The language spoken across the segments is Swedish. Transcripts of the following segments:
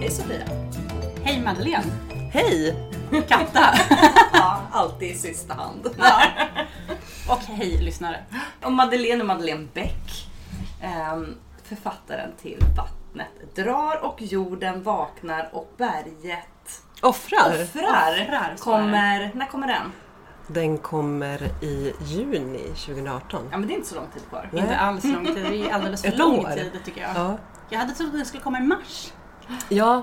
Hej Sofia. Hej Madeleine! Hej! Katta! Ja, alltid i sista hand. Ja. Och hej lyssnare. Och Madeleine och Madeleine Bäck. ehm, författaren till Vattnet drar och jorden vaknar och berget Offrar. offrar. Offrar, kommer, när kommer den? Den kommer i juni 2018. Ja men det är inte så lång tid kvar. Nej. Inte alls lång tid, det är alldeles för Ett lång år. tid tycker jag. Ja, Jag hade trott att den skulle komma i mars. Ja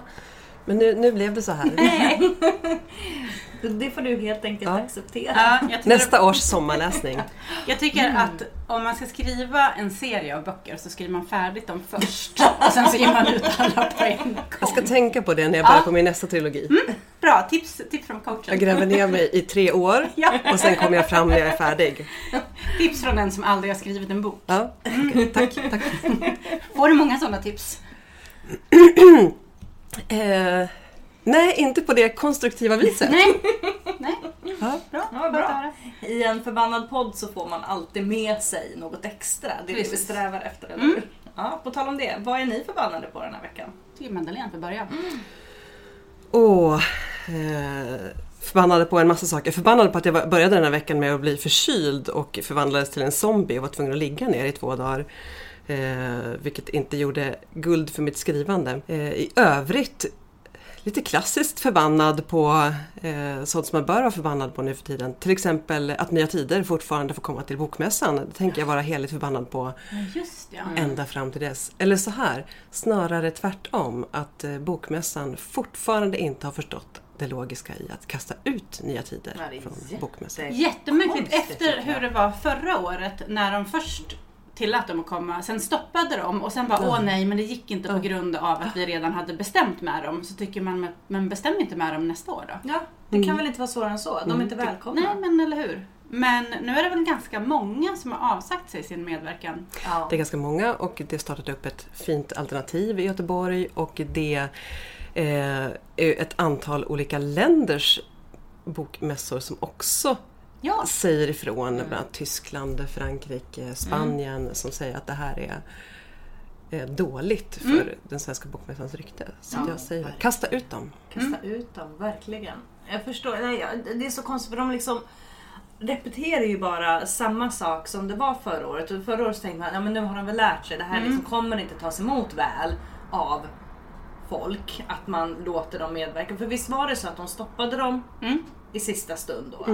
men nu, nu blev det så här. Det får du helt enkelt Ja. acceptera. Ja, jag, Nästa års sommarläsning. jag tycker att om man ska skriva en serie av böcker så skriver man färdigt dem först. Och sen så ger man ut alla på en gång. Jag ska tänka på det när jag börjar på min nästa trilogi. Bra, tips, tips från Jag coachen. gräver ner mig i tre år Ja. och sen kommer jag fram när jag är färdig. Tips från en som aldrig har skrivit en bok. Ja, okej, tack, tack. Får du många sådana tips? Eh, nej, inte på det konstruktiva viset. Nej. Nej. Ja. Bra, Ja, bra. I en förbannad podd så får man alltid med sig något extra. Det är det vi Precis. strävar efter, eller hur? Ja, på tal om det, vad är ni förbannade på den här veckan? Till Madeleine för början. Åh, eh, förbannade på en massa saker. Förbannade på att jag började den här veckan med att bli förkyld och förvandlades till en zombie och var tvungen att ligga ner i två dagar. Eh, vilket inte gjorde guld för mitt skrivande. Eh, I övrigt lite klassiskt förbannad på eh, sånt som man bör vara förbannad på nu för tiden. Till exempel att Nya Tider fortfarande får komma till Bokmässan. Det tänker jag vara heligt förbannad på Just ja. ända fram till dess. Eller så här, snarare tvärtom. Att eh, Bokmässan fortfarande inte har förstått det logiska i att kasta ut Nya Tider från jätte- Bokmässan. Jättemärkligt efter hur det var förra året när de först tillät dem att komma, sen stoppade de och sen bara åh nej men det gick inte på grund av att vi redan hade bestämt med dem. Så tycker man, men bestäm inte med dem nästa år då. Ja, det kan väl inte vara svårare än så? De är inte välkomna. Nej men eller hur. Men nu är det väl ganska många som har avsagt sig sin medverkan. Ja. Det är ganska många och det startade upp ett fint alternativ i Göteborg och det eh, är ett antal olika länders bokmässor som också Ja. säger ifrån. Bland annat Tyskland, Frankrike, Spanien som säger att det här är eh, dåligt för den svenska bokmässans rykte. Så att jag säger kasta ut dem. Kasta ut dem, verkligen. Jag förstår, nej, det är så konstigt för de liksom repeterar ju bara samma sak som det var förra året. Och förra året tänkte man, ja men nu har de väl lärt sig, det här liksom kommer inte tas emot väl av folk. Att man låter dem medverka. För visst var det så att de stoppade dem i sista stund då?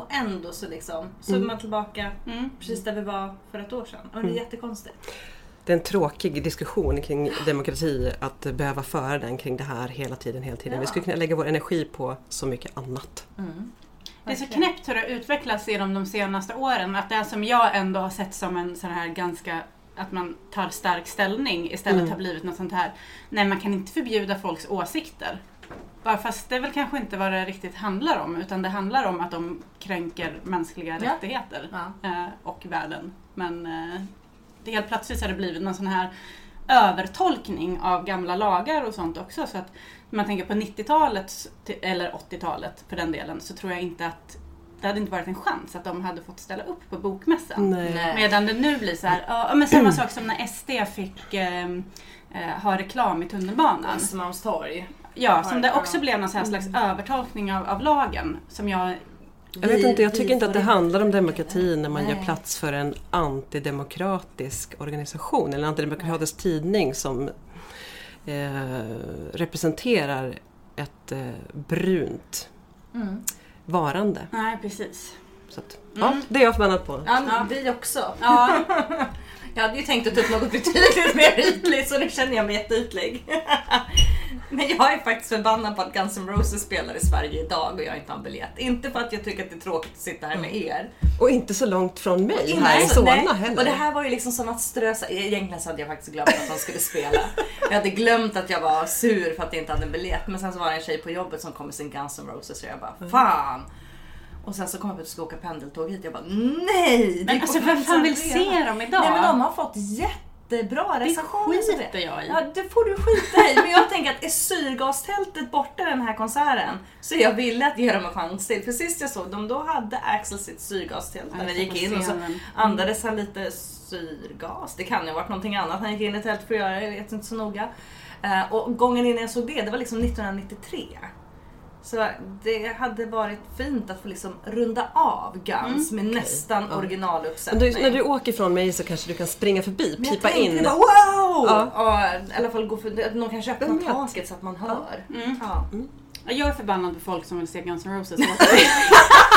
Och ändå så liksom, så är man tillbaka precis där vi var för ett år sedan. Och det är jättekonstigt. Det är en tråkig diskussion kring demokrati att behöva föra den kring det här hela tiden. hela tiden. Vi skulle kunna lägga vår energi på så mycket annat. Det är så knäppt hur det har utvecklats genom de senaste åren. Att det som jag ändå har sett som en sån här ganska att man tar stark ställning istället har blivit något sånt här. Nej, man kan inte förbjuda folks åsikter. Bara fast det är väl kanske inte vad det riktigt handlar om. Utan det handlar om att de kränker mänskliga Ja. rättigheter Ja. eh, och världen. Men eh, det helt plötsligt så har det blivit någon sån här övertolkning av gamla lagar och sånt också. Så att när man tänker på 90-talet, eller 80-talet för den delen, så tror jag inte att det hade inte varit en chans att de hade fått ställa upp på bokmässan. Nej. Medan det nu blir så här, ja men samma sak som när SD fick eh, eh, ha reklam i tunnelbanan. Östermalmstorg. Ja, som det också blev någon slags övertolkning av, av lagen som jag Jag vet inte, jag tycker inte att det handlar om demokrati när man Nej. gör plats för en antidemokratisk organisation eller en antidemokratisk tidning som eh, representerar ett eh, brunt Mm. varande. Nej, precis. Så att, ja, det är jag förbannad på. Ja, vi också. Ja, Jag hade ju tänkt att ta upp något betydligt mer ytligt så nu känner jag mig jätteytlig. Men jag är faktiskt förbannad på att Guns N' Roses spelar i Sverige idag och jag inte har en biljett. Inte för att jag tycker att det är tråkigt att sitta här med er. Och inte så långt från mig Innan här i Solna heller. Och det här var ju liksom som att strösa. Egentligen så hade jag faktiskt glömt att de skulle spela. Jag hade glömt att jag var sur för att jag inte hade en biljett. Men sen så var det en tjej på jobbet som kom med sin Guns N' Roses och jag bara fan. Och sen så kom jag på att jag skulle åka pendeltåg hit. Jag bara nej! det men alltså vem fan vill se dem idag? Nej men de har fått jättebra Det recensioner. så skiter jag i. Ja det får du skita i. Men jag tänker att är syrgastältet borta den här konserten så jag villig att ge dem en chans till. För sist jag såg dem då hade Axel sitt syrgastält när Ja, vi gick in och så. Mm. andades han lite syrgas. Det kan ju ha varit någonting annat han gick in i tält för att göra, jag vet inte så noga. Eh, och gången innan jag såg det, det var liksom 1993. Så det hade varit fint att få liksom runda av Guns med nästan Men originaluppsättning. du, när du åker från mig så kanske du kan springa förbi, Men jag pipa in. Bara, wow! Ja. Ja. I alla fall gå för, att någon kanske öppnar vet? taket så att man hör. Mm. Ja. Jag är förbannad på folk som vill se Guns N' Roses.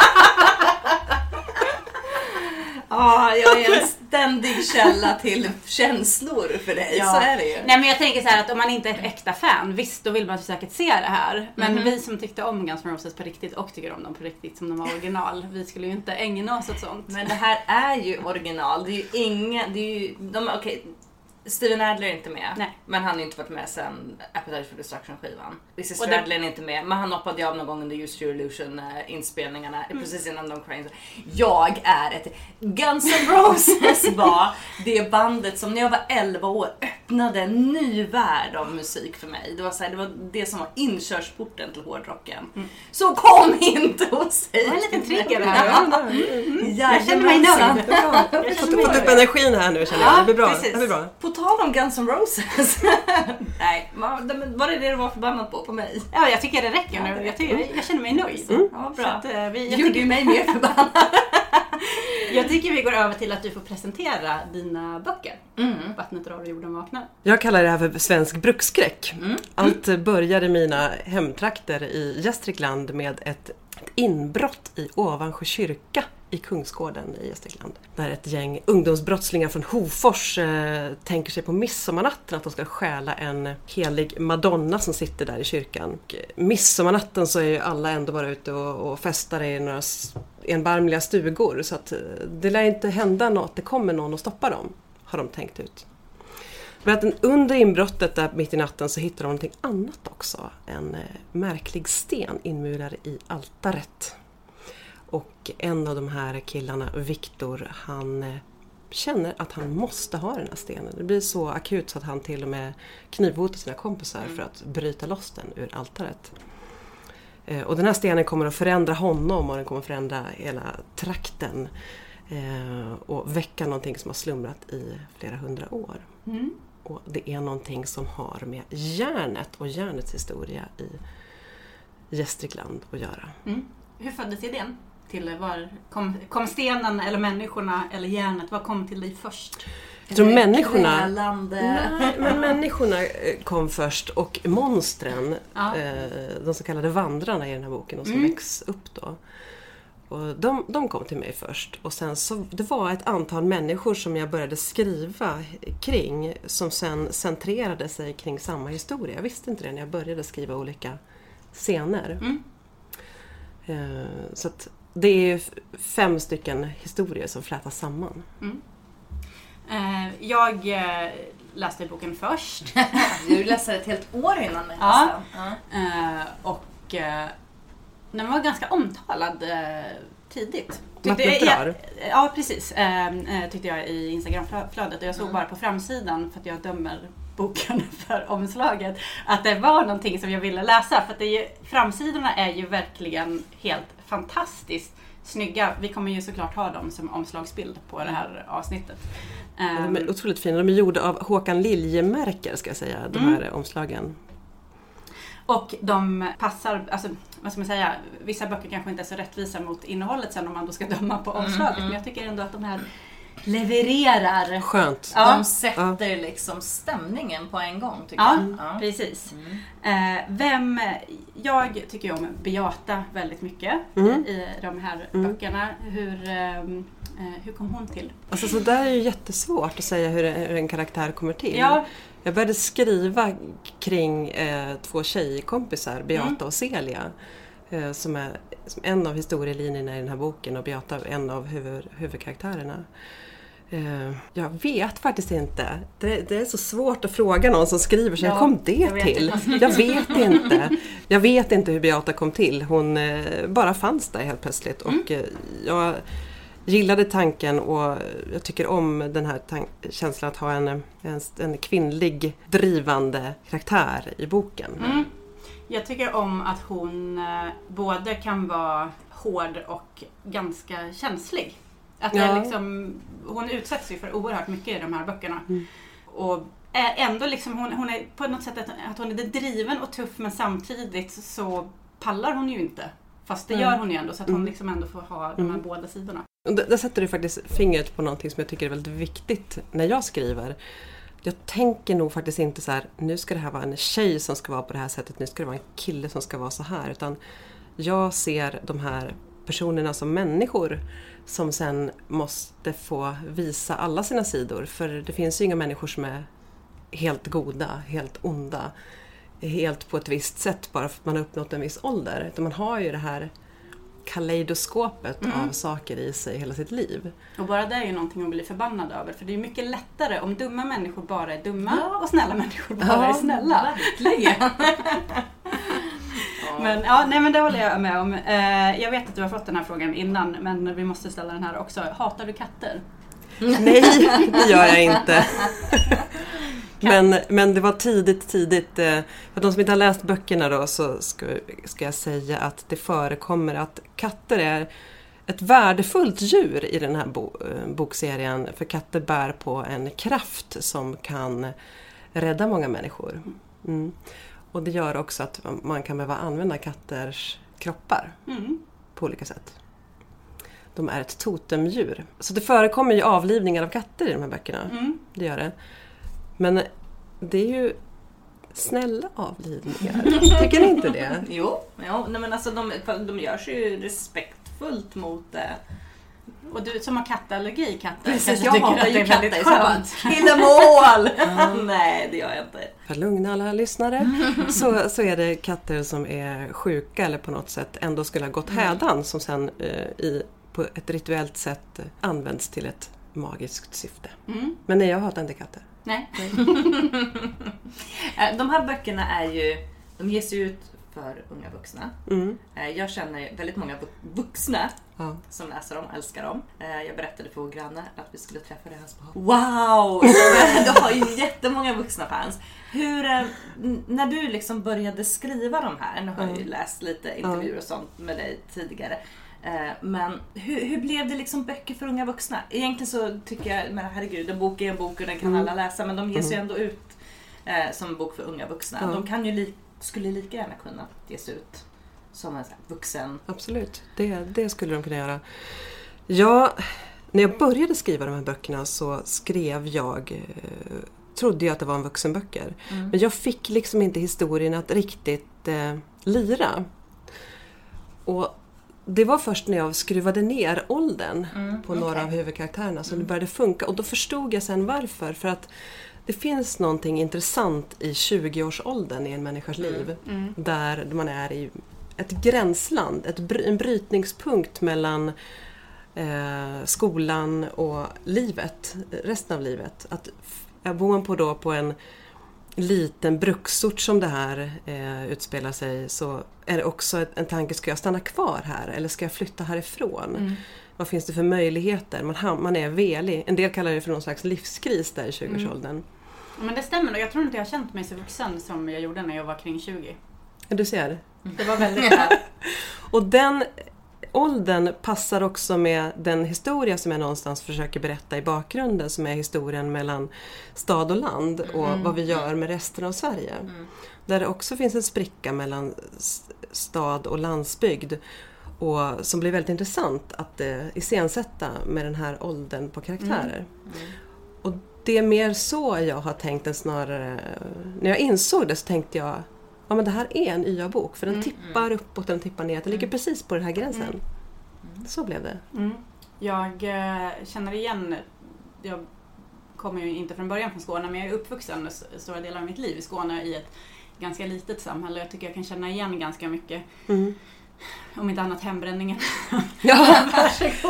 ja, jag är en ständig källa till känslor för dig. Så är det ju. Nej men jag tänker så här att om man inte är ett äkta fan, visst då vill man säkert se det här. Men Mhm. vi som tyckte om Guns N' Roses på riktigt och tycker om dem på riktigt som de var original, vi skulle ju inte ägna oss åt sånt. Men det här är ju original. Det är ju ingen... Det är ju, de, okej, Steven Adler är inte med. Nej. Men han har inte varit med sen Appetite for Destruction skivan. Det- Stradlin är inte med. Men han hoppade av någon gång under Use Your Illusion eh, inspelningarna. Precis innan de in. Jag är ett... Guns N' Roses var det bandet som när jag var 11 år öppnade en ny värld av musik för mig. Det var, så här, det, var det som var inkörsporten till hårdrocken. Så kom inte och säg Det var en liten trigger här. Jag känner mig nöjd. Jag har fått, upp energin här nu känner jag. Det blir bra. Det blir bra. På tal om Guns N' Roses. Nej, var det det du var förbannad på, på mig? Ja, jag tycker det räcker nu. Jag, tycker, jag känner mig nöjd. Ja, Så bra. att, eh, vi, jag, gjorde ju mig mer förbannad. jag tycker vi går över till att du får presentera dina böcker. Vattnet drar och jorden vaknar. Jag kallar det här för svensk bruksskräck. Allt började i mina hemtrakter i Gästrikland med ett, ett inbrott i Ovansjö kyrka i Kungsgården i Gästrikland. Där ett gäng ungdomsbrottslingar från Hofors eh, tänker sig på midsommarnatten att de ska stjäla en helig madonna som sitter där i kyrkan. Och, eh, midsommarnatten så är ju alla ändå bara ute och, och festar i några erbarmliga stugor så att eh, det lär inte hända något, det kommer någon och stoppa dem, har de tänkt ut. Men under inbrottet där mitt i natten så hittar de någonting annat också. En eh, märklig sten inmurad i altaret. Och en av de här killarna, Viktor, han eh, känner att han måste ha den här stenen. Det blir så akut så att han till och med knivhotar sina kompisar för att bryta loss den ur altaret. Eh, Och den här stenen kommer att förändra honom och den kommer att förändra hela trakten. eh, Och väcka någonting som har slumrat i flera hundra år. Och det är någonting som har med järnet och järnets historia i Gästrikland att göra. Hur föddes idén? Till var kom, kom stenen eller människorna eller järnet? Vad kom till dig först? Jag tror människorna... Nej, men människorna eh, kom först och monstren, Ja. eh, de så kallade vandrarna i den här boken, de som väcks upp då. Och de, de kom till mig först och sen så det var ett antal människor som jag började skriva kring som sen centrerade sig kring samma historia. Jag visste inte det när jag började skriva olika scener. Eh, så att det är fem stycken historier som flätas samman. Eh, jag eh, läste boken först. Du läste ett helt år innan mig Ja. nästan. Eh, och eh, den var ganska omtalad eh, tidigt. Vattnet jag, ja, precis. Eh, eh, tyckte jag i Instagramflödet. Och jag såg bara på framsidan för att jag dömer boken för omslaget. Att det var någonting som jag ville läsa. För att det är ju, framsidorna är ju verkligen helt fantastiskt snygga. Vi kommer ju såklart ha dem som omslagsbild på det här avsnittet. De är otroligt fina. De är gjorda av Håkan Liljemärker ska jag säga, de här mm. omslagen. Och de passar, alltså vad ska man säga, vissa böcker kanske inte är så rättvisa mot innehållet sen om man då ska döma på omslaget. Mm, mm. Men jag tycker ändå att de här levererar. Skönt. Ja. De sätter ja. liksom stämningen på en gång tycker ja, jag. Ja, precis. Mm. Eh, vem, jag tycker om Beata väldigt mycket mm. i de här mm. böckerna. Hur, ehm, eh, hur kom hon till? Alltså så där är ju jättesvårt att säga hur, hur en karaktär kommer till. Ja. Jag började skriva kring eh, två tjejkompisar, Beata mm. och Celia. Eh, som är som en av historielinjerna i den här boken och Beata en av huvud, huvudkaraktärerna. Eh, jag vet faktiskt inte. Det, det, är så svårt att fråga någon som skriver så ja, kom det jag till? Jag vet inte. Jag vet inte hur Beata kom till. Hon eh, bara fanns där helt plötsligt. Mm. Och jag gillade tanken och jag tycker om den här känslan att ha en, en, en, kvinnlig drivande karaktär i boken. Mm. Jag tycker om att hon både kan vara hård och ganska känslig. Att ja. liksom, hon utsätts ju för oerhört mycket i de här böckerna. Mm. Och ändå liksom, hon, hon, är på något sätt att, att hon är driven och tuff men samtidigt så pallar hon ju inte. Fast det mm. gör hon ju ändå så att hon mm. liksom ändå får ha de här mm. båda sidorna. Där sätter du faktiskt fingret på någonting som jag tycker är väldigt viktigt när jag skriver. Jag tänker nog faktiskt inte så här, nu ska det här vara en tjej som ska vara på det här sättet, nu ska det vara en kille som ska vara så här. Utan jag ser de här personerna som människor som sen måste få visa alla sina sidor. För det finns ju inga människor som är helt goda, helt onda, helt på ett visst sätt bara för att man har uppnått en viss ålder. Utan man har ju det här kaleidoskopet mm. av saker i sig hela sitt liv. Och bara det är ju någonting att bli förbannad över för det är mycket lättare om dumma människor bara är dumma ja. och snälla människor bara ja, är snälla. Verkligen! Men, ja, nej, men det håller jag med om. Eh, jag vet att du har fått den här frågan innan men vi måste ställa den här också. Hatar du katter? Nej, det gör jag inte. Men, men det var tidigt, tidigt. Eh, för de som inte har läst böckerna då så ska, ska jag säga att det förekommer att katter är ett värdefullt djur i den här bo, eh, bokserien. För katter bär på en kraft som kan rädda många människor. Mm. Och det gör också att man kan behöva använda katters kroppar mm. på olika sätt. De är ett totemdjur. Så det förekommer ju avlivningar av katter i de här böckerna. Mm. Det gör det. Men det är ju snälla avlivningar. Tycker ni inte det? jo, jo nej men alltså de, de görs ju respektfullt mot eh, och du som har kattallergi, katter, Precis, jag hatar ju katter. Väldigt skönt. Kill mål! Nej, det gör jag inte. För att lugna alla lyssnare så, så är det katter som är sjuka eller på något sätt ändå skulle ha gått mm. hädan som sen eh, i, på ett rituellt sätt används till ett magiskt syfte. Mm. Men nej, jag hatar inte katter. Nej. Eh, de här böckerna är ju, de ges ut för unga vuxna. Mm. Eh, jag känner väldigt många vuxna ja. som läser dem, älskar dem. Eh, jag berättade för vår granne att vi skulle träffa deras barn. Wow! Du har ju jättemånga vuxna fans. Hur, när du liksom började skriva de här, nu har jag ju läst lite intervjuer och sånt med dig tidigare. Men hur, hur, blev det liksom böcker för unga vuxna? Egentligen så tycker jag, men herregud, en bok är en bok och den kan mm. alla läsa men de ges ju mm. ändå ut som en bok för unga vuxna. Ja. De kan ju li skulle lika gärna kunna ges ut som en vuxen... Absolut, det, det skulle de kunna göra. Ja, när jag började skriva de här böckerna så skrev jag eh, trodde jag att det var en vuxenböcker. Mm. Men jag fick liksom inte historien att riktigt eh, lira. Och det var först när jag skruvade ner åldern mm, på några okay. av huvudkaraktärerna som mm. det började funka och då förstod jag sen varför. För att det finns någonting intressant i 20-årsåldern i en människas mm. liv. Mm. Där man är i ett gränsland, ett, en brytningspunkt mellan eh, skolan och livet, resten av livet. Att, bor man på, då på en liten bruksort som det här eh, utspelar sig så är det också en tanke, ska jag stanna kvar här eller ska jag flytta härifrån? Mm. Vad finns det för möjligheter? Man, man är velig. En del kallar det för någon slags livskris där i 20-årsåldern. Mm. Men det stämmer nog. Jag tror inte jag har känt mig så vuxen som jag gjorde när jag var kring 20. Du ser. Det var väldigt. Och den åldern passar också med den historia som jag någonstans försöker berätta i bakgrunden som är historien mellan stad och land och vad vi gör med resten av Sverige. Där det också finns en spricka mellan stad och landsbygd och som blir väldigt intressant att eh, iscensätta med den här åldern på karaktärer. Och det är mer så jag har tänkt än snarare... När jag insåg det så tänkte jag Ja men det här är en YA-bok för den tippar uppåt, den tippar ner. Den ligger precis på den här gränsen. Så blev det. Mm. Jag eh, känner igen, jag kommer ju inte från början från Skåne men jag är uppvuxen stora delar av mitt liv i Skåne i ett ganska litet samhälle. Jag tycker jag kan känna igen ganska mycket. Mm. Om inte annat hembränningen. Ja,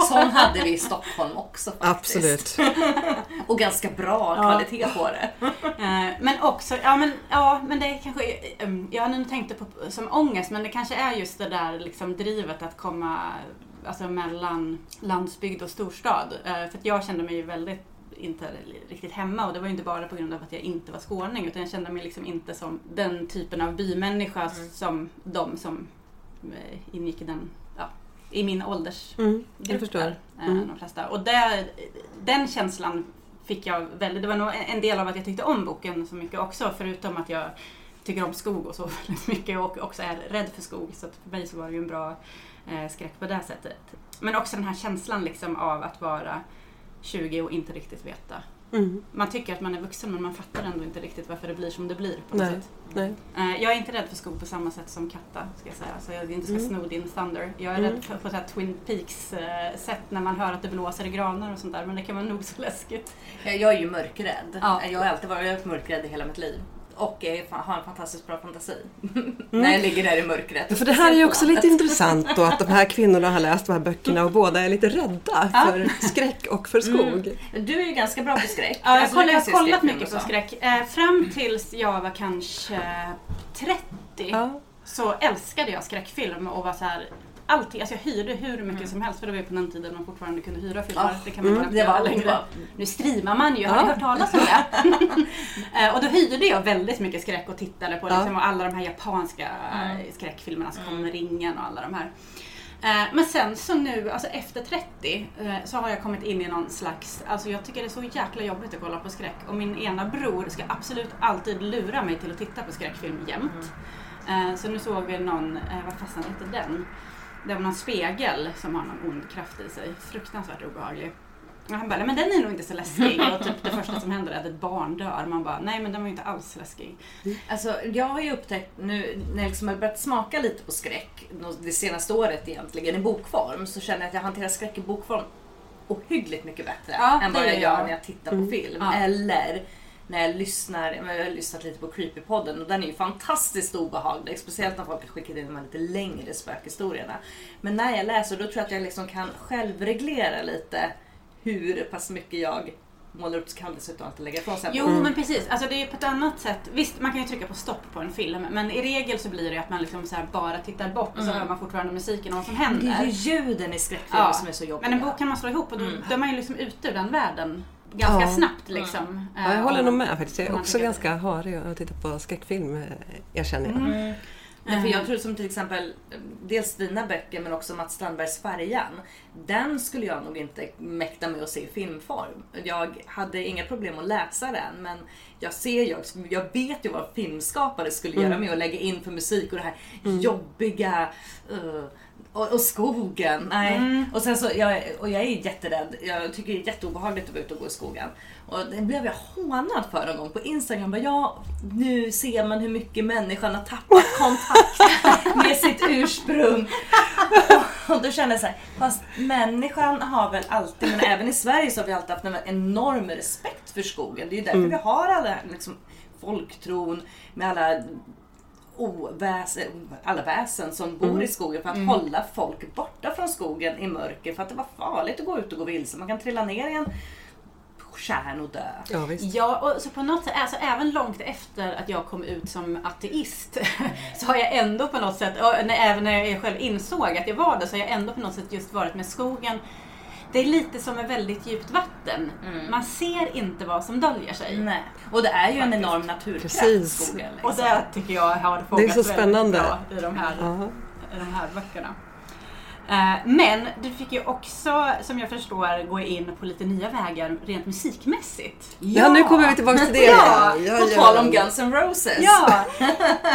Sån hade vi i Stockholm också faktiskt. absolut. Och ganska bra kvalitet på det. Eh, men också, ja men, ja, men det är kanske, eh, jag har nu tänkt det på, som ångest men det kanske är just det där liksom drivet att komma alltså, mellan landsbygd och storstad. Eh, för att jag kände mig ju väldigt inte riktigt hemma och det var ju inte bara på grund av att jag inte var skåning utan jag kände mig liksom inte som den typen av bymänniska som de som ingick i den, ja, i min ålders Mm, förstår. eh, Mm. De flesta. Och det, den känslan fick jag väldigt, det var nog en del av att jag tyckte om boken så mycket också förutom att jag tycker om skog och så väldigt mycket och också är rädd för skog. Så för mig så var det ju en bra eh, skräck på det sättet. Men också den här känslan liksom av att vara 20 och inte riktigt veta. Mm. Man tycker att man är vuxen men man fattar ändå inte riktigt varför det blir som det blir på något Nej, sätt. nej. Eh, Jag är inte rädd för skog på samma sätt som Katta, ska jag säga. Så jag inte ska Mm. sno din thunder. Jag är Mm. rädd för, på ett här Twin Peaks-sätt när man hör att det blåser i granar och sånt där. Men det kan vara nog så läskigt. Jag jag är ju mörkrädd. Ja. Jag har alltid varit mörkrädd i hela mitt liv. Och är har en fantastiskt bra fantasi. När jag ligger där i mörkret. Ja, För det här är ju också lite intressant då att de här kvinnorna har läst de här böckerna och båda är lite rädda för skräck och för skog. Du är ju ganska bra på skräck. Ja, jag, Alltså, jag har kollat mycket på skräck. Eh, fram tills jag var kanske 30 Ja. så älskade jag skräckfilm och var så här Allting, alltså jag hyrde hur mycket som helst för det var ju på den tiden man fortfarande kunde hyra filmer. Ja. Det kan man bara inte göra längre. längre. Nu streamar man ju, har ni hört talas om det? Eh, och då hyrde jag väldigt mycket skräck och tittade på liksom, och alla de här japanska eh, skräckfilmerna som kom med ringen och alla de här. Eh, Men sen så nu, alltså efter 30, eh, så har jag kommit in i någon slags, alltså jag tycker det är så jäkla jobbigt att kolla på skräck. Och min ena bror ska absolut alltid lura mig till att titta på skräckfilm jämt. Eh, Så nu såg vi någon, vad fasen hette den? Det var någon spegel som har någon ond kraft i sig. Fruktansvärt obehaglig. Och han bara, "Nej, men den är nog inte så läskig. Och typ det första som händer är att ett barn dör. Man bara, nej men den var ju inte alls läskig. Alltså, jag har ju upptäckt nu när jag liksom har börjat smaka lite på skräck det senaste året egentligen i bokform så känner jag att jag hanterar skräck i bokform ohyggligt mycket bättre Ja, än vad jag gör när jag tittar på film. Ja. Eller när jag lyssnar, jag har lyssnat lite på Creepypodden och den är ju fantastiskt obehaglig. Speciellt när folk har skickat in de här lite längre spökhistorierna. Men när jag läser då tror jag att jag liksom kan självreglera lite hur pass mycket jag målar upp kallelse utan att lägga ifrån sig. Jo men precis, alltså det är på ett annat sätt. Visst man kan ju trycka på stopp på en film men i regel så blir det att man liksom så här bara tittar bort och så hör man fortfarande musiken och vad som Men det är händer. ju ljuden i skräckfilmer som är så jobbiga. Men en bok kan man slå ihop och då, då är man ju liksom ute ur den världen ganska Ja. snabbt liksom. Ja, jag Eh, håller och- nog med faktiskt. Jag är också ganska harig att titta på skräckfilm, eh, erkänner jag. Nej, för jag tror som till exempel eh, dels dina böcker men också Mats Strandbergs Färjan. Den skulle jag nog inte mäkta med att se i filmform. Jag hade inga problem att läsa den men jag ser ju jag vet ju vad filmskapare skulle göra med att lägga in för musik och det här jobbiga uh, och, och skogen. Nej. Och, sen så, jag, och jag är jätterädd. Jag tycker det är jätteobehagligt att vara ute och gå i skogen. Och det blev jag hånad för en gång på Instagram. Bara, ja, nu ser man hur mycket människan har tappat kontakt med sitt ursprung. Och då kände jag så här, fast människan har väl alltid, men även i Sverige så har vi alltid haft en enorm respekt för skogen. Det är ju därför vi har alla liksom, folktron med alla oväsen, alla väsen som bor i skogen för att hålla folk borta från skogen i mörker för att det var farligt att gå ut och gå vilse. Man kan trilla ner i en kärn och dö. Ja, visst. Ja, och så på något sätt, alltså även långt efter att jag kom ut som ateist så har jag ändå på något sätt, och när, även när jag själv insåg att jag var det, så har jag ändå på något sätt just varit med skogen det är lite som ett väldigt djupt vatten. Man ser inte vad som döljer sig. Nej. Och det är ju en Faktiskt. enorm naturkraft, Precis. skogen. Liksom. Och det tycker jag har Det är fångats så spännande. väldigt bra i de här, Ja. i de här böckerna. Eh, Men du fick ju också, som jag förstår, gå in på lite nya vägar rent musikmässigt. Ja, nu kommer vi tillbaka till det. Ja, ja, på ja. tal om Guns N' Roses. Ja,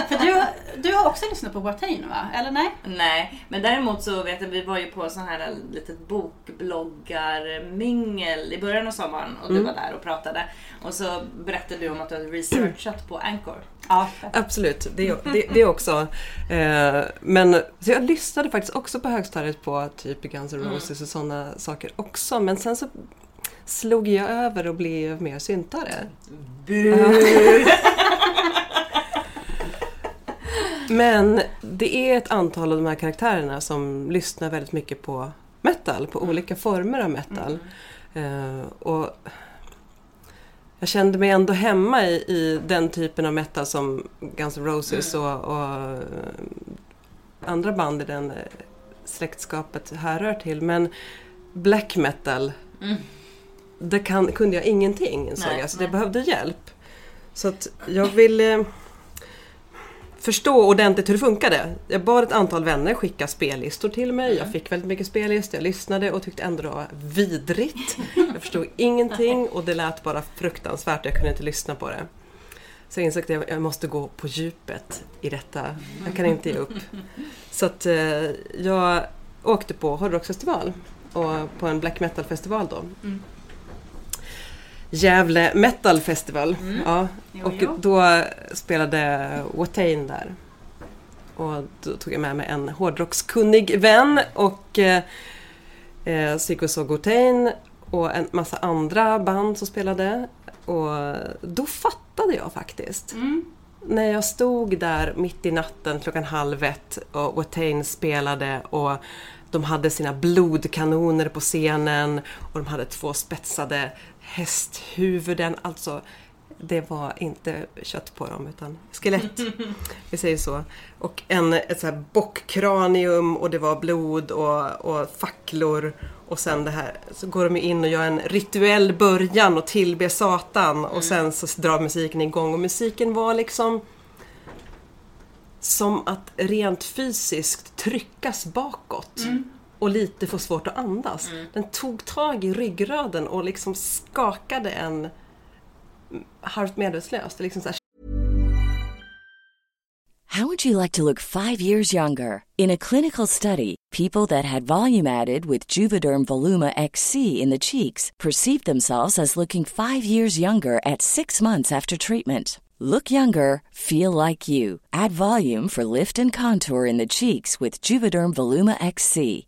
för du, du har också lyssnat på Watain va? Eller nej? Nej, men däremot så vet jag vi var ju på sån här litet bokbloggarmingel i början av sommaren och du var där och pratade. Och så berättade du om att du hade researchat på Anchor. Ja. Absolut, det, det, det också. Eh, men så jag lyssnade faktiskt också på högstadiet på typ Guns N' Roses och sådana saker också. Men sen så slog jag över och blev mer syntare. Men det är ett antal av de här karaktärerna som lyssnar väldigt mycket på metal, på olika former av metal. Eh, och jag kände mig ändå hemma i, i den typen av metal som Guns N' Roses och, och eh, andra band i den eh, släktskapet härrör till. Men black metal, det kan, kunde jag ingenting insåg jag, så det nej. behövde hjälp. Så att jag ville förstå ordentligt hur det funkade. Jag bad ett antal vänner skicka spellistor till mig. Jag fick väldigt mycket spellistor. Jag lyssnade och tyckte ändå det var vidrigt. Jag förstod ingenting och det lät bara fruktansvärt. Jag kunde inte lyssna på det. Så jag insåg att jag, måste gå på djupet i detta. Jag kan inte ge upp. Så att eh, jag åkte på hårdrocksfestival och på en black metal-festival då. Gävle Metal Festival. Ja, Jo, och jo. då spelade Watain där. Och då tog jag med mig en hårdrockskunnig vän och eh, eh, så gick vi och såg Watain och en massa andra band som spelade. Och då fattade jag faktiskt. När jag stod där mitt i natten klockan halv ett och Watain spelade och de hade sina blodkanoner på scenen och de hade två spetsade hästhuvuden. Alltså, det var inte kött på dem utan skelett. Vi säger så. Och en, ett så här bockkranium och det var blod och, och facklor. Och sen det här, så går de in och gör en rituell början och tillber Satan och sen så drar musiken igång och musiken var liksom som att rent fysiskt tryckas bakåt och lite få svårt att andas. Den tog tag i ryggraden och liksom skakade en halvt medvetslös. Liksom så här, How would you like to look five years younger? In a clinical study, people that had volume added with Juvederm Voluma XC in the cheeks perceived themselves as looking five years younger at six months after treatment. Look younger, feel like you. Add volume for lift and contour in the cheeks with Juvederm Voluma XC.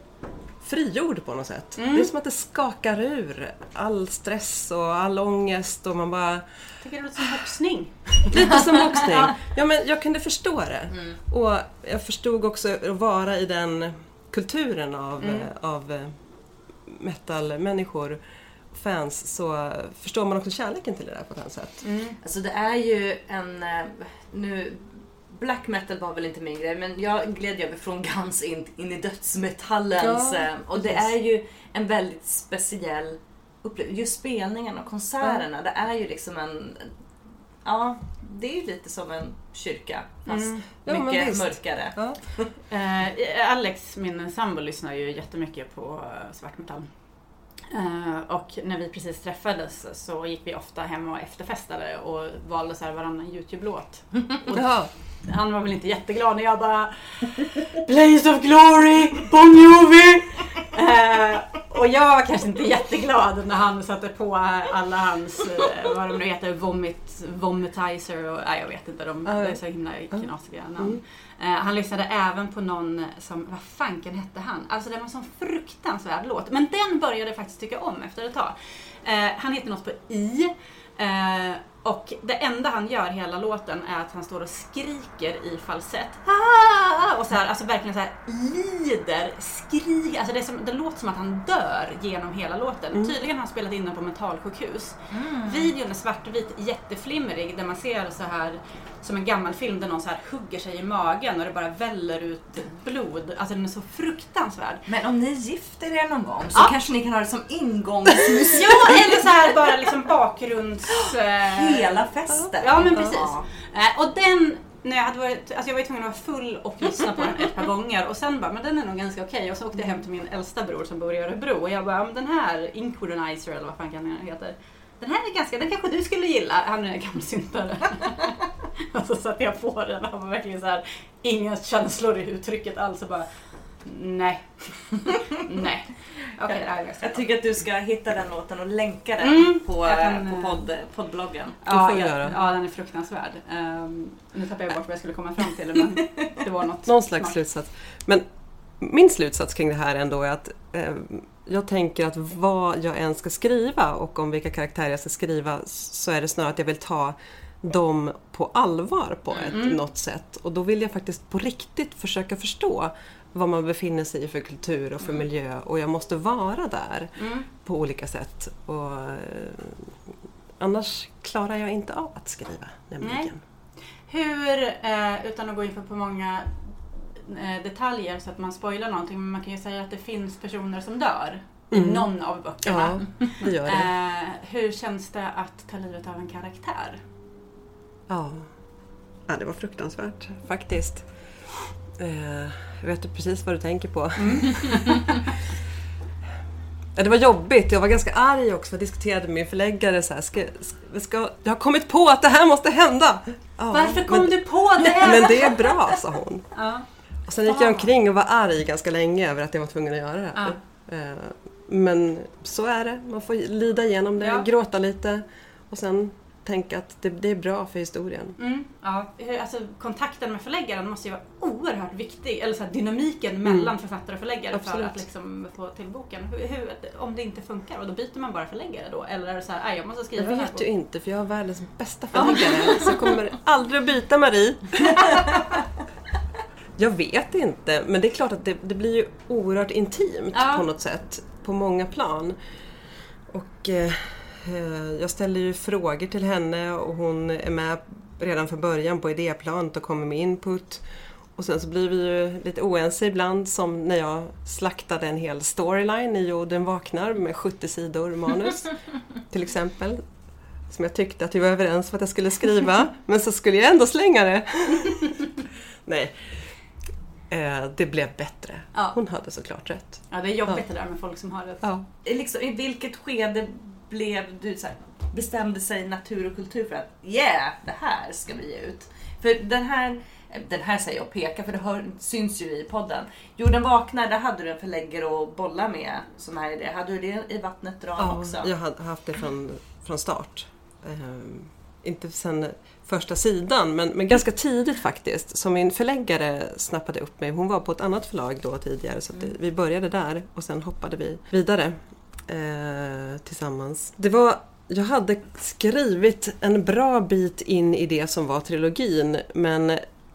frigjord på något sätt. Mm. Det är som att det skakar ur all stress och all ångest och man bara Jag tycker det låter som boxning. Lite som boxning. Ja, men jag kunde förstå det. Mm. Och jag förstod också att vara i den kulturen av, Mm. av metal-människor, fans, så förstår man också kärleken till det där på ett annat sätt. Alltså det är ju en... eh, Nu, black metal var väl inte min grej men jag gled över från Guns in, in i dödsmetallens... Ja, eh, och det är ju en väldigt speciell upplevelse. Just spelningarna och konserterna, det är ju liksom en... Ja, det är ju lite som en kyrka fast Ja, men mycket mörkare. Ja. Eh, Alex, min sambo, lyssnar ju jättemycket på eh, svartmetall. Eh, och när vi precis träffades så gick vi ofta hem och efterfestade och valde så här varannan YouTube-låt. Och. Han var väl inte jätteglad när jag bara Blaze of Glory, Bon Jovi! Eh, och jag var kanske inte jätteglad när han satte på alla hans, eh, vad de nu heter, vomit, vomitizer och nej, jag vet inte, de, det är så himla knasiga namn. Eh, han lyssnade även på någon som, vad fanken hette han? Alltså det var en sån fruktansvärd låt. Men den började jag faktiskt tycka om efter ett tag. Eh, han heter något på I. Och det enda han gör hela låten är att han står och skriker i falsett. Ah! Och så här, alltså verkligen så här lider, skriker. Alltså det, är som, det låter som att han dör genom hela låten. Tydligen har han spelat in den på mentalsjukhus. Videon är svartvit, jätteflimmerig där man ser så här som en gammal film där någon så här hugger sig i magen och det bara väller ut blod. Alltså den är så fruktansvärd. Men om ni gifter er någon gång så Ja. kanske ni kan ha det som ingångsmusik Ja, eller så här bara liksom bakgrunds... hela festen. Ja men precis. Eh, och den, när jag hade varit, alltså jag var tvungen att vara full och lyssna på den ett par gånger och sen bara, men den är nog ganska okej. Och så åkte jag hem till min äldsta bror som bor i Örebro och jag bara, men den här Inquidonizer eller vad fan kan den heter. Den här är ganska, den kanske du skulle gilla. Han är gammal syntare. och så satte jag på den och han var verkligen så här, inga känslor i uttrycket alls och bara, nej. nej. Okej, det ganska Jag tycker att du ska hitta den låten och länka den Mm, på, jag kan, på eh, podd, poddbloggen. Ja, får vi ja, göra. ja, den är fruktansvärd. Um, nu tappade jag bort vad jag skulle komma fram till, men det var något. Någon slags smart. slutsats. Men min slutsats kring det här ändå är att eh, jag tänker att vad jag än ska skriva och om vilka karaktärer jag ska skriva så är det snarare att jag vill ta dem på allvar på ett något sätt. Och då vill jag faktiskt på riktigt försöka förstå vad man befinner sig i för kultur och för miljö och jag måste vara där på olika sätt. Och, eh, annars klarar jag inte av att skriva nämligen. Hur, eh, utan att gå in på många eh, detaljer så att man spoilar någonting, men man kan ju säga att det finns personer som dör i någon av böckerna. Ja, det gör det. Hur känns det att ta livet av en karaktär? Ja. ja, det var fruktansvärt faktiskt. Eh, jag vet precis vad du tänker på. ja, det var jobbigt. Jag var ganska arg också. Jag diskuterade med min förläggare. Så här, ska, ska, ska, jag har kommit på att det här måste hända. Ja, Varför kom men, du på det? Men det är bra, sa hon. Ja. Och sen gick jag omkring och var arg ganska länge över att jag var tvungen att göra det här. Eh, Men så är det. Man får lida igenom det, Ja. gråta lite och sen tänka att det, det är bra för historien. Mm, ja. Alltså, kontakten med förläggaren måste ju vara oerhört viktig. Eller så här, dynamiken mellan författare och förläggare för Absolut. att liksom få till boken. Hur, hur, om det inte funkar, och då byter man bara förläggare då? Eller är det så här, "Aj, jag måste skriva Jag vet ju boken." inte för jag har världens bästa förläggare så jag kommer aldrig att byta Marie. Jag vet inte men det är klart att det, det blir ju oerhört intimt Ja. på något sätt på många plan. Och eh, jag ställer ju frågor till henne och hon är med redan från början på idéplanet och kommer med input. Och sen så blir vi ju lite oense ibland som när jag slaktade en hel storyline i Jorden vaknar med 70 sidor manus. till exempel. Som jag tyckte att vi var överens om att jag skulle skriva. men så skulle jag ändå slänga det. Nej. Eh, det blev bättre. Ja. Hon hade såklart rätt. Ja, det är jobbigt Ja. det där med folk som har ett... Ja. Liksom, I vilket skede blev du så här, bestämde sig natur och kultur för att yeah, det här ska vi ge ut? För den här, den här säger jag och pekar för det hör, syns ju i podden. Jorden vaknar, där hade du en förläggare att bolla med sån här idéer. Hade du det i Vattnet drar Ja, också? jag har haft det från, från start. Ehm, inte sen första sidan, men, men ganska tidigt faktiskt. Som min förläggare snappade upp mig. Hon var på ett annat förlag då tidigare så det, vi började där och sen hoppade vi vidare eh, tillsammans. Det var jag hade skrivit en bra bit in i det som var trilogin men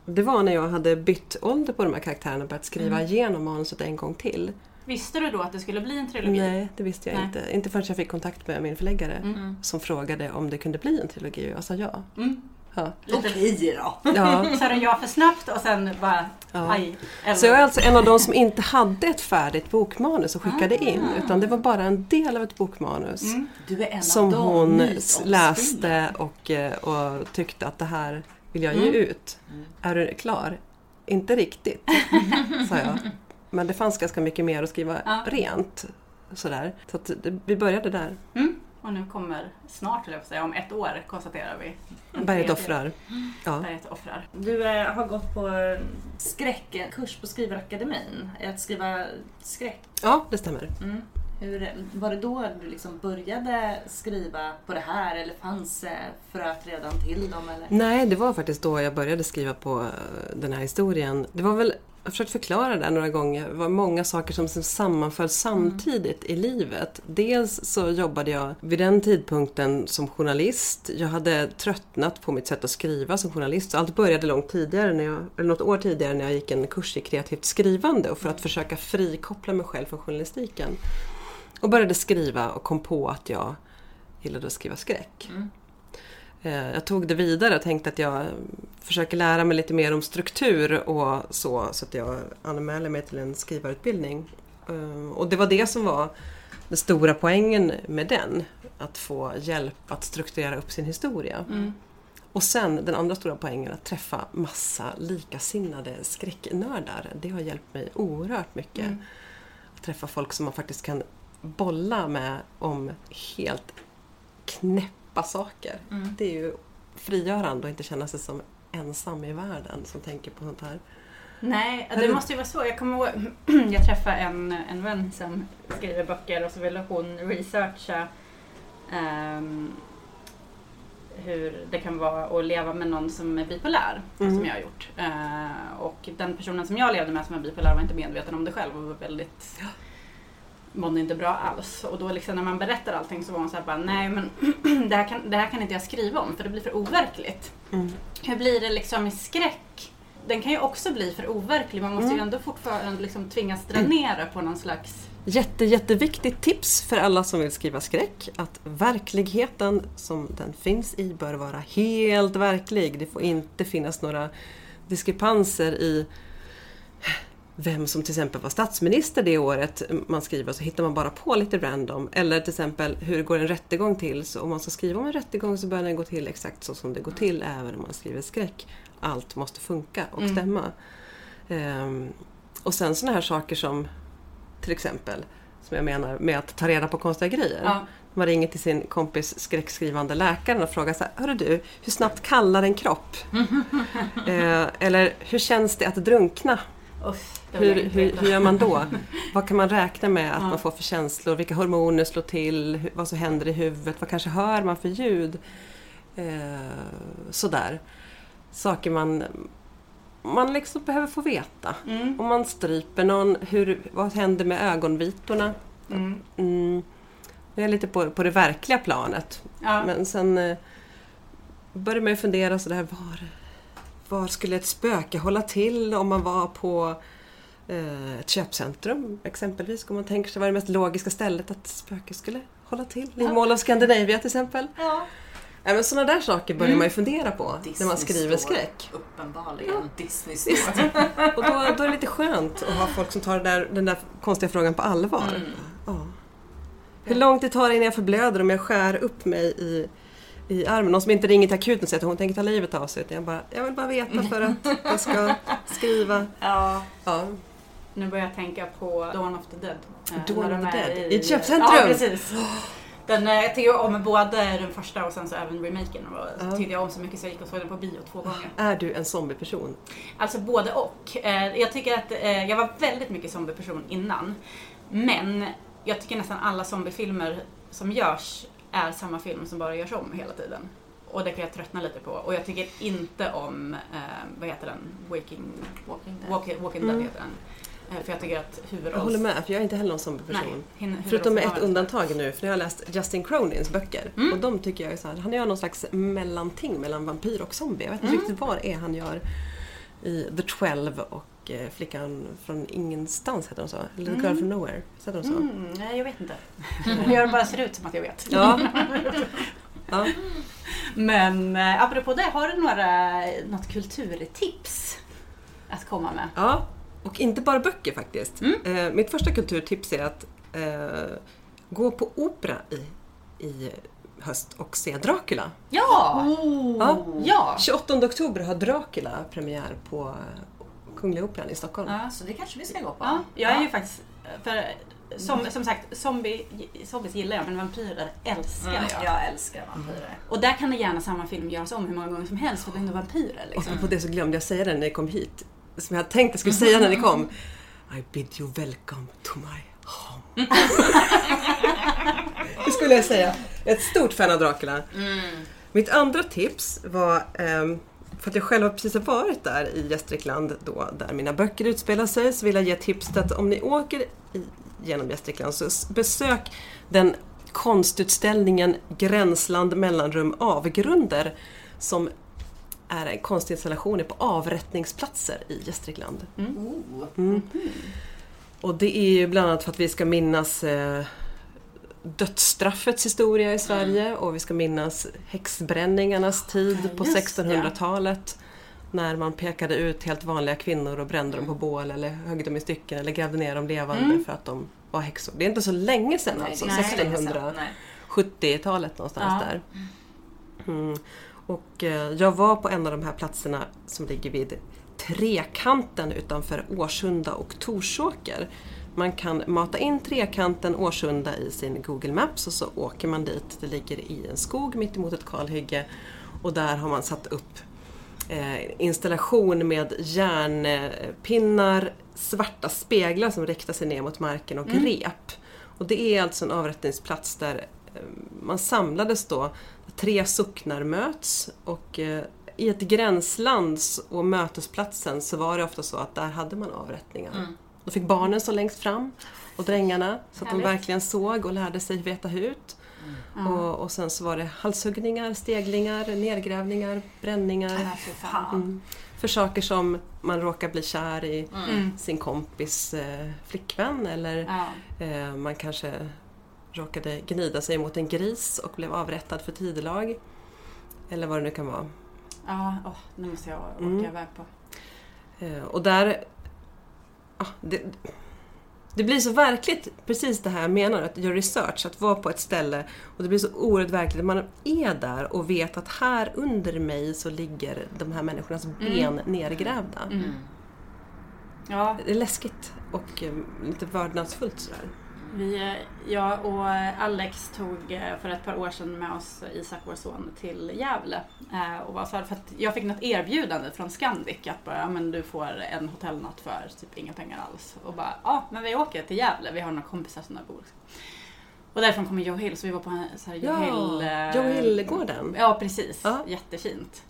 det var när jag hade bytt ålder på de här karaktärerna och börjat skriva Mm. igenom manuset en gång till. Visste du då att det skulle bli en trilogi? Nej, det visste jag Nej. inte. Inte förrän jag fick kontakt med min förläggare Mm. som frågade om det kunde bli en trilogi och jag sa ja. Mm. Ja. Okej då. ja. Sa du ja för snabbt och sen bara Ja. aj. Eller, Så jag är alltså en av de som inte hade ett färdigt bokmanus och skickade in Ah. utan det var bara en del av ett bokmanus. Mm. Du är en som hon läste och, eh, och tyckte att det här vill jag ge Mm. ut. Är du klar? Inte riktigt, sa jag. Men det fanns ganska mycket mer att skriva Ja. rent. Sådär. Så att det, vi började där. Mm. Och nu kommer snart, eller säga, om ett år konstaterar vi. Berget offrar. Ja. Berget offrar. Du eh, har gått på eh, skräckkurs på Skrivarakademin. Att skriva skräck. ja, det stämmer. Mm. Hur, var det då du liksom började skriva på det här eller fanns fröet redan till dem? Eller? Nej, det var faktiskt då jag började skriva på eh, den här historien. Det var väl, har försökt förklara det några gånger, det var många saker som sammanföll samtidigt i livet. Dels så jobbade jag vid den tidpunkten som journalist. Jag hade tröttnat på mitt sätt att skriva som journalist. Så allt började långt tidigare, när jag, eller något år tidigare när jag gick en kurs i kreativt skrivande och för att försöka frikoppla mig själv från journalistiken. Och började skriva och kom på att jag gillade att skriva skräck. Eh, Jag tog det vidare och tänkte att jag försöker lära mig lite mer om struktur och så, så att jag anmäler mig till en skrivarutbildning. Eh, Och det var det som var den stora poängen med den. Att få hjälp att strukturera upp sin historia. Mm. Och sen den andra stora poängen, att träffa massa likasinnade skräcknördar. Det har hjälpt mig oerhört mycket. Mm. Att träffa folk som man faktiskt kan bolla med om helt knäppa saker. Mm. Det är ju frigörande att inte känna sig som ensam i världen som tänker på sånt här. Nej, det måste ju vara så. Jag kommer ihåg, jag träffade en, en vän som skriver böcker och så ville hon researcha ehm, hur det kan vara att leva med någon som är bipolär, Mm. som jag har gjort. Eh, och den personen som jag levde med som är bipolär var inte medveten om det själv och var väldigt mådde inte bra alls. Och då liksom när man berättar allting så var hon så här bara, nej men det här, kan, det här kan inte jag skriva om för det blir för overkligt. Mm. Hur blir det liksom i skräck? Den kan ju också bli för overklig. Man måste ju Mm. ändå fortfarande liksom tvingas dränera på någon slags... Jätte, jätteviktigt tips för alla som vill skriva skräck. Att verkligheten som den finns i bör vara helt verklig. Det får inte finnas några diskrepanser i vem som till exempel var statsminister det året man skriver så hittar man bara på lite random. Eller till exempel hur går en rättegång till? Så om man ska skriva om en rättegång så bör den gå till exakt så som det går till även om man skriver skräck. Allt måste funka och Mm. stämma. Ehm, och sen sådana här saker som till exempel som jag menar med att ta reda på konstiga grejer. Ja. Man ringer till sin kompis skräckskrivande läkaren och frågar så här, Hörru du, hur snabbt kallar en kropp? eh, eller hur känns det att drunkna? Uff, Hur, hur, hur gör man då? Vad kan man räkna med att Ja. man får för känslor? Vilka hormoner slår till? Vad som händer i huvudet? Vad kanske hör man för ljud? Eh, sådär. Saker man, man liksom behöver få veta. Mm. Om man stryper någon, hur, vad händer med ögonvitorna? Mm. Mm, jag är lite på, på det verkliga planet. Ja. Men sen eh, började man ju fundera sådär, var, var skulle ett spöke hålla till om man var på ett köpcentrum exempelvis? Om man tänker sig vad det mest logiska stället att ett spöke skulle hålla till? I Mall of Scandinavia till exempel. Ja. Ja, men sådana där saker börjar Mm. man ju fundera på när man skriver Store. skräck. Uppenbarligen Disney Store. Och då, då är det lite skönt att ha folk som tar det där, den där konstiga frågan på allvar. Mm. Ja. Hur lång tid tar det innan jag förblöder om jag skär upp mig i, i armen? Någon som inte ringer till akuten och säger att hon tänker ta livet av sig. Utan jag, bara, jag vill bara veta för att jag ska skriva. ja. Ja. Nu börjar jag tänka på Dawn of the Dead. Eh, Dawn of the Dead? I ett köpcentrum? Ja, precis. Den, eh, jag tycker om både den första och sen så även remaken. Och Ja. tyckte jag om så mycket så jag gick och såg den på bio två gånger. Är du en zombieperson? Alltså både och. Eh, Jag tycker att jag var väldigt mycket zombieperson innan. Men jag tycker nästan alla zombiefilmer som görs är samma film som bara görs om hela tiden. Och det kan jag tröttna lite på. Och jag tycker inte om, eh, vad heter den, Waking, Walking Dead. Walking, Walking Dead heter den. Eh, för jag tycker att huvudrolls... Jag håller med, för jag är inte heller någon sån person. Nej, Förutom med ett undantag nu, för nu har jag läst Justin Cronins böcker. Mm. Och de tycker jag är så här, han gör någon slags mellanting mellan vampyr och zombie. Jag vet inte Mm. riktigt vad det är han gör i The Twelve och eh, Flickan från ingenstans, heter de så? Eller The Girl from Nowhere, heter de så? Mm, nej, jag vet inte. jag bara ser ut som att jag vet. Ja. ja. Men eh, apropå det, har du några, något kulturtips att komma med? ja, och inte bara böcker faktiskt. Mm. Eh, mitt första kulturtips är att eh, gå på opera i, i höst och se Dracula. Ja! Ja. Ja! 28 oktober har Dracula premiär på Kungliga Operan i Stockholm. Ja. Så det kanske vi ska gå på. ja. Jag är ju faktiskt, för som, som sagt, zombie, zombies gillar jag men vampyrer älskar Mm, jag. jag älskar vampyrer. Och där kan det gärna samma film göras om hur många gånger som helst för det är ändå vampyrer Och liksom. på det så glömde jag säga det när ni kom hit. Som jag hade tänkt jag skulle säga när ni kom. I bid you welcome to my home. det skulle jag säga. Jag är ett stort fan av Dracula. Mitt andra tips var, ehm, för att jag själv har precis har varit där i Gästrikland då, där mina böcker utspelar sig, så vill jag ge tipset att om ni åker i, genom Gästrikland så besök den konstutställningen Gränsland mellanrum avgrunder som är konstinstallationer på avrättningsplatser i Gästrikland. Mm. Och det är ju bland annat för att vi ska minnas eh, dödsstraffets historia i Sverige och vi ska minnas häxbränningarnas tid på just det. 1600-talet. När man pekade ut helt vanliga kvinnor och brände dem på bål eller högg dem i stycken eller grävde ner dem levande för att de var häxor. Det är inte så länge sedan Nej, alltså, det är inte så länge sedan. 1600 Nej. 70-talet någonstans Ja. där. Mm. Och eh, jag var på en av de här platserna som ligger vid Trekanten utanför Årsunda och Torsåker. Man kan mata in Trekanten Årsunda i sin Google Maps och så åker man dit. Det ligger i en skog mitt emot ett kalhygge och där har man satt upp eh, installation med järnpinnar, svarta speglar som riktar sig ner mot marken och rep. Och det är alltså en avrättningsplats där eh, man samlades då, tre socknar möts och eh, i ett gränsland och mötesplatsen så var det ofta så att där hade man avrättningar. Då fick barnen stå längst fram och drängarna så att de Härligt. verkligen såg och lärde sig veta hut. Och, och sen så var det halshuggningar, steglingar, nedgrävningar, bränningar. Äh, fan. Mm. För saker som man råkar bli kär i Mm. sin kompis eh, flickvän eller Ja. eh, man kanske råkade gnida sig mot en gris och blev avrättad för tidelag. Eller vad det nu kan vara. Ja, åh, nu måste jag åka Mm. iväg på. Eh, och där... Ja, det, det blir så verkligt, precis det här jag menar, att göra research, att vara på ett ställe och det blir så oerhört verkligt. Man är där och vet att här under mig så ligger de här människornas ben nergrävda. Mm. Ja, Det är läskigt och eh, lite vördnadsfullt sådär. Vi, jag och Alex tog eh, för ett par år sedan med oss Isak, vår son, till Gävle. Eh, Och var så här, för att jag fick något erbjudande från Scandic att bara, men du får en hotellnatt för typ inga pengar alls. Och bara, ja men vi åker till Gävle, vi har några kompisar som där bor. Och därifrån kommer Joe Hill, så vi var på en så här Joe Hill... eh, Joe Hill-gården. Ja, precis. Ja. Jättefint.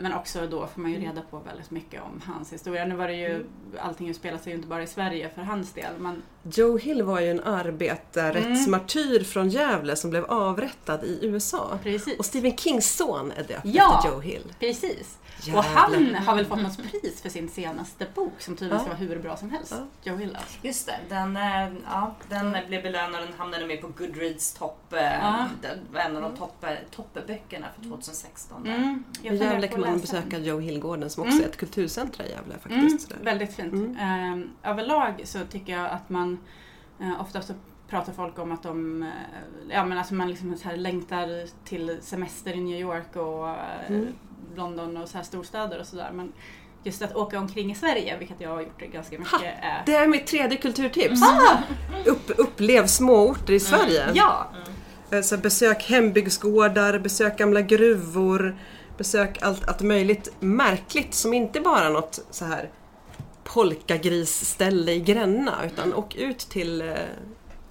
Men också då får man ju reda på väldigt mycket om hans historia. Nu var det ju, allting utspelar sig ju inte bara i Sverige för hans del. Men Joe Hill var ju en arbetarrättsmartyr från Gävle som blev avrättad i USA. Precis. Och Stephen Kings son är döpt Ja. efter Joe Hill. precis. Jävlar. Och han har väl fått något pris för sin senaste bok som tydligen ska Ja. vara hur bra som helst. Joe Hill alltså. Just det, den, eh, ja, den blev belönad och den hamnade med på Goodreads topp. eh, Ja. Det var en av de topp, toppböckerna för 2016. där. Mm. I Gävle kan man läsa den. besöka Joe Hill-gården som också Mm. är ett kulturcentra i Gävle Mm, faktiskt. sådär. väldigt fint. Mm. Eh, överlag så tycker jag att man eh, ofta så pratar folk om att de eh, ja, men alltså man liksom så här längtar till semester i New York och eh, Mm. London och så här storstäder och sådär. Men just att åka omkring i Sverige, vilket jag har gjort ganska mycket, är... Det är mitt tredje kulturtips. Upp, upplev småorter i Sverige. Mm. Ja! Eh, Så besök hembygdsgårdar, besök gamla gruvor, besök allt, allt möjligt märkligt som inte bara något så här polkagrisställe i Gränna utan åk ut till eh,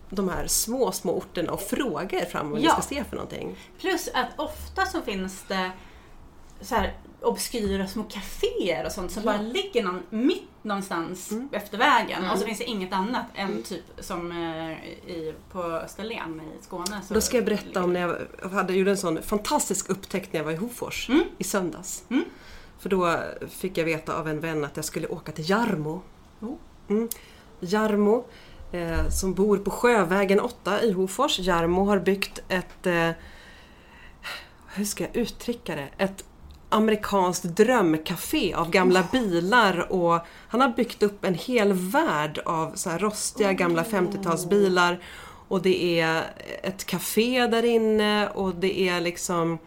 de här små, små orterna och fråga er fram vad Ja. ni ska se för någonting. Plus att ofta så finns det så här obskyra små kaféer och sånt som bara ligger någon, mitt någonstans Mm. efter vägen och så finns det inget annat än typ som eh, i, på Österlen i Skåne. Så Då ska jag berätta om när jag hade, gjorde en sån fantastisk upptäckt när jag var i Hofors Mm. i söndags. För då fick jag veta av en vän att jag skulle åka till Jarmo. Oh. Mm. Jarmo, eh, som bor på Sjövägen 8 i Hofors. Jarmo har byggt ett, eh, hur ska jag uttrycka det, ett amerikanskt drömcafé av gamla bilar och han har byggt upp en hel värld av så här rostiga gamla 50-talsbilar och det är ett café där inne och det är liksom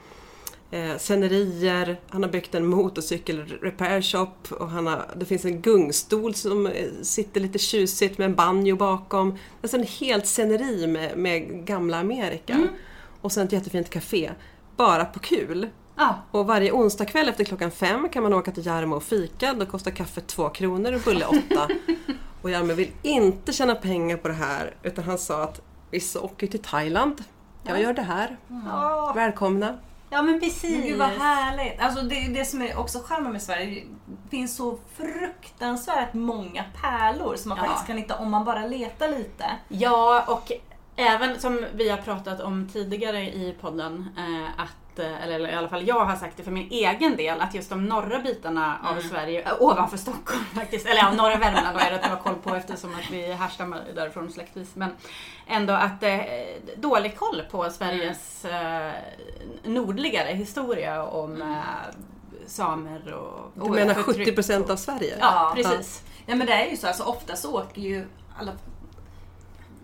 eh, scenerier, han har byggt en motorcykel repair shop och han har, det finns en gungstol som eh, sitter lite tjusigt med en banjo bakom. Alltså en helt sceneri med, med gamla Amerika. Och sen ett jättefint café. Bara på kul. Ja, Och varje onsdag kväll efter klockan fem kan man åka till Jarmo och fika. Då kostar kaffe två kronor och bulle åtta. och Jarmo vill inte tjäna pengar på det här utan han sa att vissa åker till Thailand. Jag gör det här. Åh, Välkomna. Ja men precis. men gud vad härligt! Alltså det, det som är också charmen med Sverige, det finns så fruktansvärt många pärlor som man Ja. faktiskt kan hitta om man bara letar lite. Ja, och även som vi har pratat om tidigare i podden, eh, att, eh, eller i alla fall jag har sagt det för min egen del, att just de norra bitarna av Sverige, äh, ovanför Stockholm faktiskt, eller ja, norra Värmland har jag rätt att ha koll på eftersom att vi härstammar därifrån släktvis, men ändå att eh, dålig koll på Sveriges eh, nordligare historia om eh, samer och Du menar förtryck 70% och- av Sverige? Ja, precis. Ja men det är ju så, alltså ofta så åker ju alla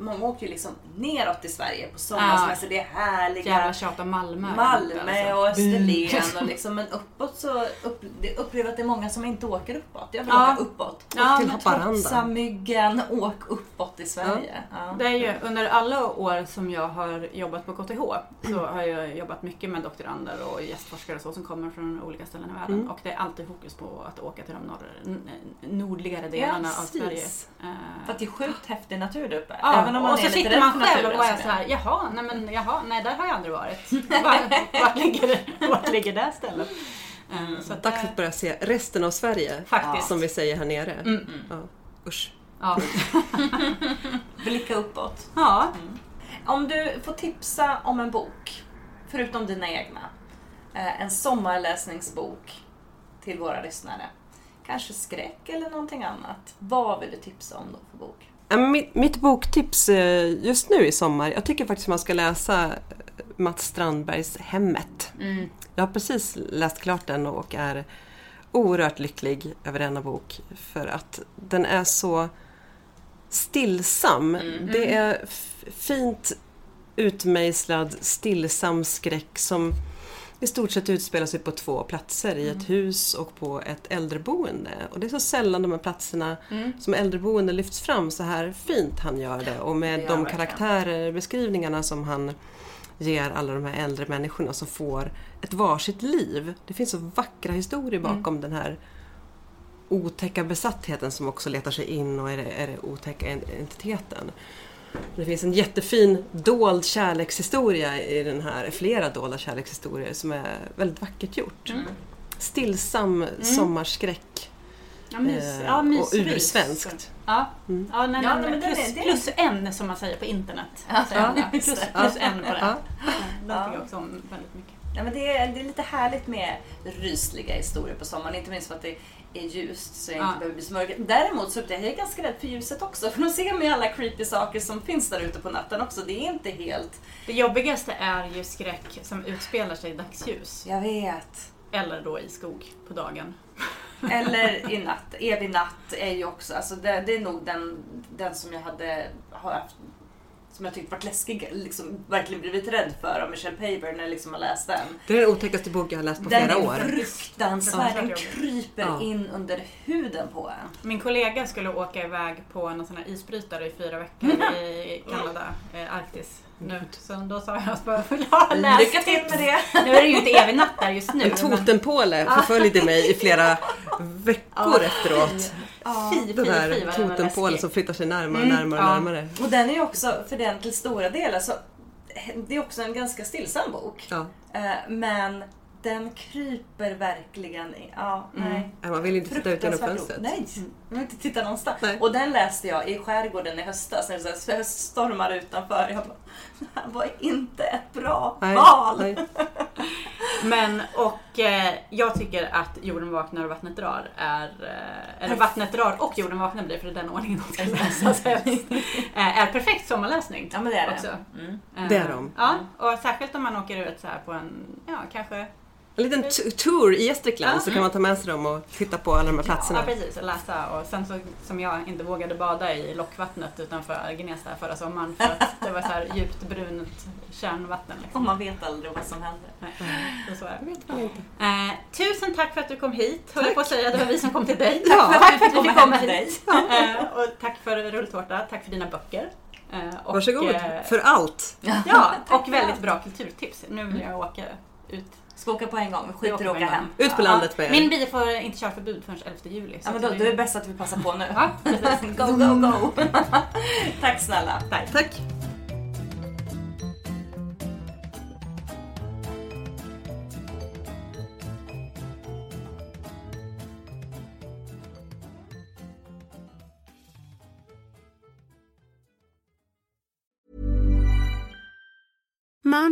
Många åker ju liksom neråt i Sverige på sommarsemester. Det är härliga Jävla tjat om Malmö. Malmö alltså. och Österlen och liksom, men uppåt så upp, det upplever att det är många som inte åker uppåt. Jag vill Ja. åka uppåt. Ja, till Haparanda. Trotsa myggen, åk uppåt i Sverige. Ja. Det är ju under alla år som jag har jobbat på KTH så har jag jobbat mycket med doktorander och gästforskare och så som kommer från olika ställen i världen. Och det är alltid fokus på att åka till de norr, nordligare delarna av. Sverige. För Eh, att det är sjukt häftig natur där uppe. Ja, Även om man och så sitter man själv och är som så här, jaha, nej men jaha, nej där har jag aldrig varit. Var, vart, ligger, vart ligger det stället? Eh, Så att, Dags det- att börja se resten av Sverige. Faktiskt. Som vi säger här nere. Mm. Ja. Usch. ja. Blicka uppåt. ja, Om du får tipsa om en bok, förutom dina egna, eh, en sommarläsningsbok till våra lyssnare. Kanske skräck eller någonting annat. Vad vill du tipsa om då för bok? Mitt, mitt boktips eh, just nu i sommar, jag tycker faktiskt man ska läsa eh, Mats Strandbergs Hemmet. Mm. Jag har precis läst klart den och är oerhört lycklig över denna bok för att den är så stillsam. Det är fint utmejslad stillsam skräck som i stort sett utspelar sig på två platser, i ett hus och på ett äldreboende. Och det är så sällan de här platserna som äldreboende lyfts fram så här fint han gör det och med Det de karaktärer, beskrivningarna som han ger alla de här äldre människorna som får ett varsitt liv. Det finns så vackra historier bakom den här otäcka besattheten som också letar sig in och är det, är det otäcka entiteten. Det finns en jättefin dold kärlekshistoria i den här, flera dolda kärlekshistorier som är väldigt vackert gjort. Stillsam sommarskräck ja, mys, eh, ja och ursvenskt. Ja, Mm. ja, nej, nej, nej, det plus, det plus en som man säger på internet. Ja, plus, det. plus en på det. Ja. Den tycker jag också om väldigt mycket. Ja, men det, är, det är lite härligt med rysliga historier på sommaren. Inte minst för att det är ljust så jag inte Ja. behöver bli mörk. Däremot så är jag ganska rädd för ljuset också. För då ser man ju alla creepy saker som finns där ute på natten också. Det är inte helt... Det jobbigaste är ju skräck som utspelar sig i dagsljus. Jag vet. Eller då i skog på dagen. Eller i natt. Evig natt är ju också, alltså det, det är nog den, den som jag hade har haft som jag tyckte varit läskig, liksom verkligen blivit rädd för av Michelle Paver när jag liksom har läst den. Det är den otäckaste bok jag har läst på Den flera är år. fruktansvärd, den kryper Ja. in under huden på en. Min kollega skulle åka iväg på någon sån här isbrytare i fyra veckor i Kanada, eh, Arktis. Nu. Så då sa jag bara, jag läst Lycka till med det! Nu är det ju inte evig natt där just nu. En men- totempåle förföljde mig i flera veckor efteråt. Fy, fy, Den var totempålen som flyttar sig närmare och närmare och ja. närmare. Och den är ju också, för den till stora delar, så det är också en ganska stillsam bok. Ja. Eh, Men den kryper verkligen i... Ja, nej. Nej, Man vill ju inte titta ut genom fönstret. Nej, jag vill inte titta någonstans. Nej. Och den läste jag i skärgården i höstas när det så här stormar utanför. Jag bara, det här var inte ett bra Nej, val. nej. Men och eh, jag tycker att jorden vaknar och vattnet drar är... Eh, eller vattnet drar och jorden vaknar blir för det är den ordningen de ska läsas eh, är perfekt sommarläsning. Ja, men det är det. också. Mm. Eh, Det är de. Ja, och särskilt om man åker ut så här på en, ja kanske En liten tour i Gästrikland så kan man ta med sig dem och titta på alla de här platserna. Ja, precis. Och läsa. Och sen så, som jag inte vågade bada i lockvattnet utanför Gnesta förra sommaren för att det var så här djupt brunt kärnvatten. Och Liksom. man vet aldrig vad som händer. Nej, så så är det. Eh, tusen tack för att du kom hit, höll på att säga. Det var vi som kom till dig. Ja, tack för att kommer fick komma hit. Eh, och tack för rulltårta, tack för dina böcker. Eh, och, Varsågod eh, för allt. Ja, och väldigt bra kulturtips. Nu vill jag åka ut. Ska åka på en gång, skiter i åka hem. Ut på landet med er. Min bil får inte körförbud förrän 11 juli. så Ja, men då, det- då är det bäst att vi passar på nu. Ja, precis. Go, go, go! Tack snälla. Tack. Tack.